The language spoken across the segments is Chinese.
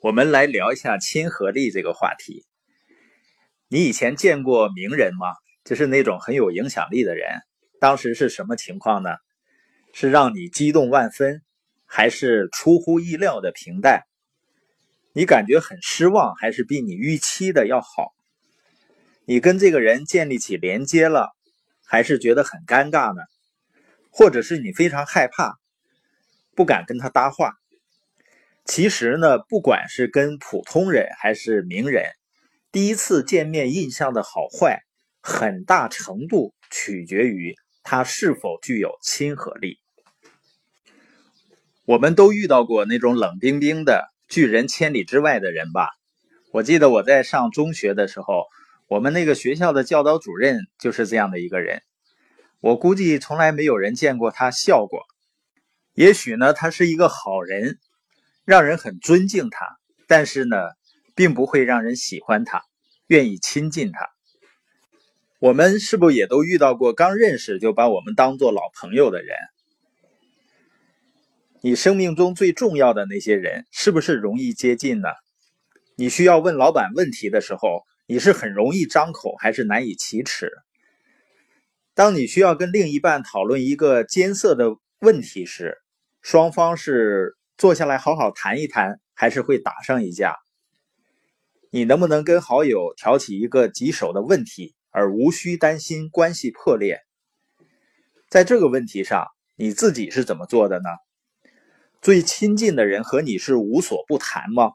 我们来聊一下亲和力这个话题。你以前见过名人吗？就是那种很有影响力的人，当时是什么情况呢？是让你激动万分，还是出乎意料的平淡？你感觉很失望，还是比你预期的要好？你跟这个人建立起连接了，还是觉得很尴尬呢？或者是你非常害怕，不敢跟他搭话？其实呢，不管是跟普通人还是名人。第一次见面印象的好坏，很大程度取决于他是否具有亲和力。我们都遇到过那种冷冰冰的拒人千里之外的人吧？我记得我在上中学的时候，我们那个学校的教导主任就是这样的一个人。我估计从来没有人见过他笑过。也许呢，他是一个好人，让人很尊敬他。但是呢。并不会让人喜欢他，愿意亲近他。我们是不是也都遇到过刚认识就把我们当做老朋友的人？你生命中最重要的那些人，是不是容易接近呢？你需要问老板问题的时候，你是很容易张口，还是难以启齿？当你需要跟另一半讨论一个艰涩的问题时，双方是坐下来好好谈一谈，还是会打上一架？你能不能跟好友挑起一个棘手的问题，而无需担心关系破裂？在这个问题上，你自己是怎么做的呢？最亲近的人和你是无所不谈吗？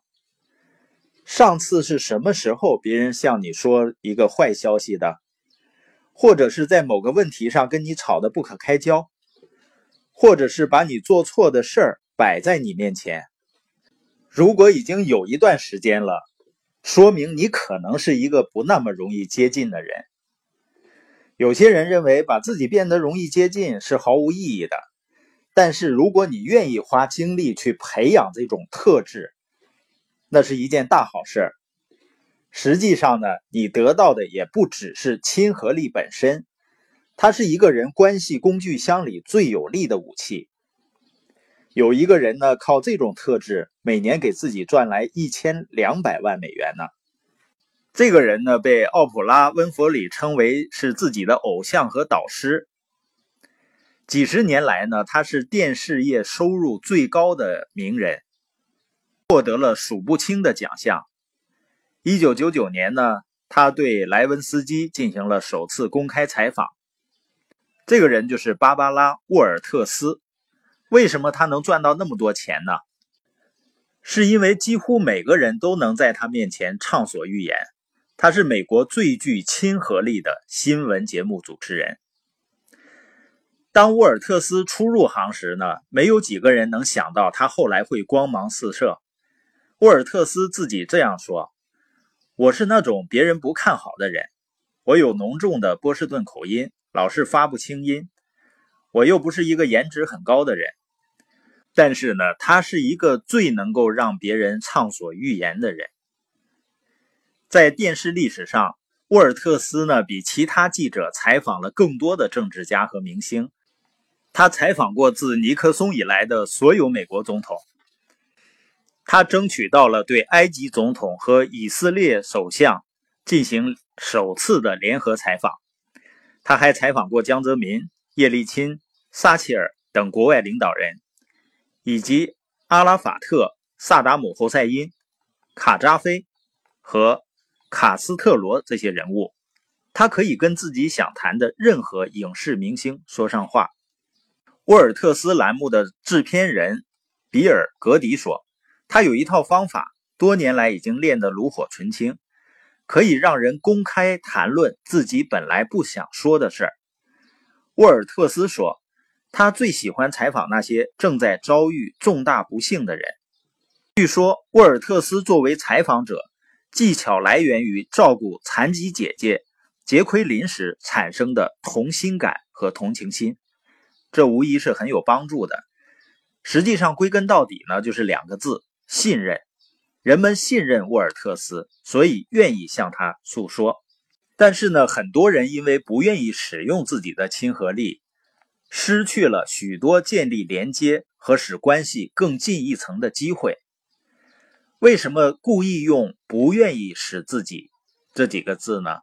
上次是什么时候别人向你说一个坏消息的？或者是在某个问题上跟你吵得不可开交？或者是把你做错的事儿摆在你面前？如果已经有一段时间了。说明你可能是一个不那么容易接近的人。有些人认为把自己变得容易接近是毫无意义的，但是如果你愿意花精力去培养这种特质，那是一件大好事。实际上呢，你得到的也不只是亲和力本身，它是一个人关系工具箱里最有力的武器。有一个人呢，靠这种特质，每年给自己赚来一千两百万美元呢。这个人呢，被奥普拉·温弗里称为是自己的偶像和导师。几十年来呢，他是电视业收入最高的名人，获得了数不清的奖项。一九九九年呢，他对莱文斯基进行了首次公开采访。这个人就是芭芭拉·沃尔特斯。为什么他能赚到那么多钱呢？是因为几乎每个人都能在他面前畅所欲言。他是美国最具亲和力的新闻节目主持人。当沃尔特斯初入行时呢，没有几个人能想到他后来会光芒四射。沃尔特斯自己这样说：“我是那种别人不看好的人，我有浓重的波士顿口音，老是发不清音。我又不是一个颜值很高的人。”但是呢，他是一个最能够让别人畅所欲言的人。在电视历史上，沃尔特斯呢比其他记者采访了更多的政治家和明星。他采访过自尼克松以来的所有美国总统。他争取到了对埃及总统和以色列首相进行首次的联合采访。他还采访过江泽民、叶利钦、撒切尔等国外领导人。以及阿拉法特、萨达姆·侯赛因、卡扎菲和卡斯特罗这些人物，他可以跟自己想谈的任何影视明星说上话。沃尔特斯栏目的制片人比尔·格迪说：“他有一套方法，多年来已经练得炉火纯青，可以让人公开谈论自己本来不想说的事儿。”沃尔特斯说。他最喜欢采访那些正在遭遇重大不幸的人。据说，沃尔特斯作为采访者，技巧来源于照顾残疾姐姐杰奎琳时产生的同心感和同情心，这无疑是很有帮助的。实际上，归根到底呢，就是两个字：信任。人们信任沃尔特斯，所以愿意向他诉说。但是呢，很多人因为不愿意使用自己的亲和力。失去了许多建立连接和使关系更进一层的机会。为什么故意用“不愿意使自己”这几个字呢？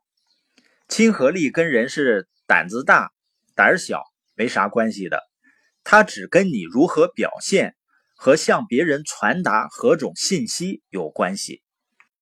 亲和力跟人是胆子大、胆小没啥关系的，它只跟你如何表现和向别人传达何种信息有关系。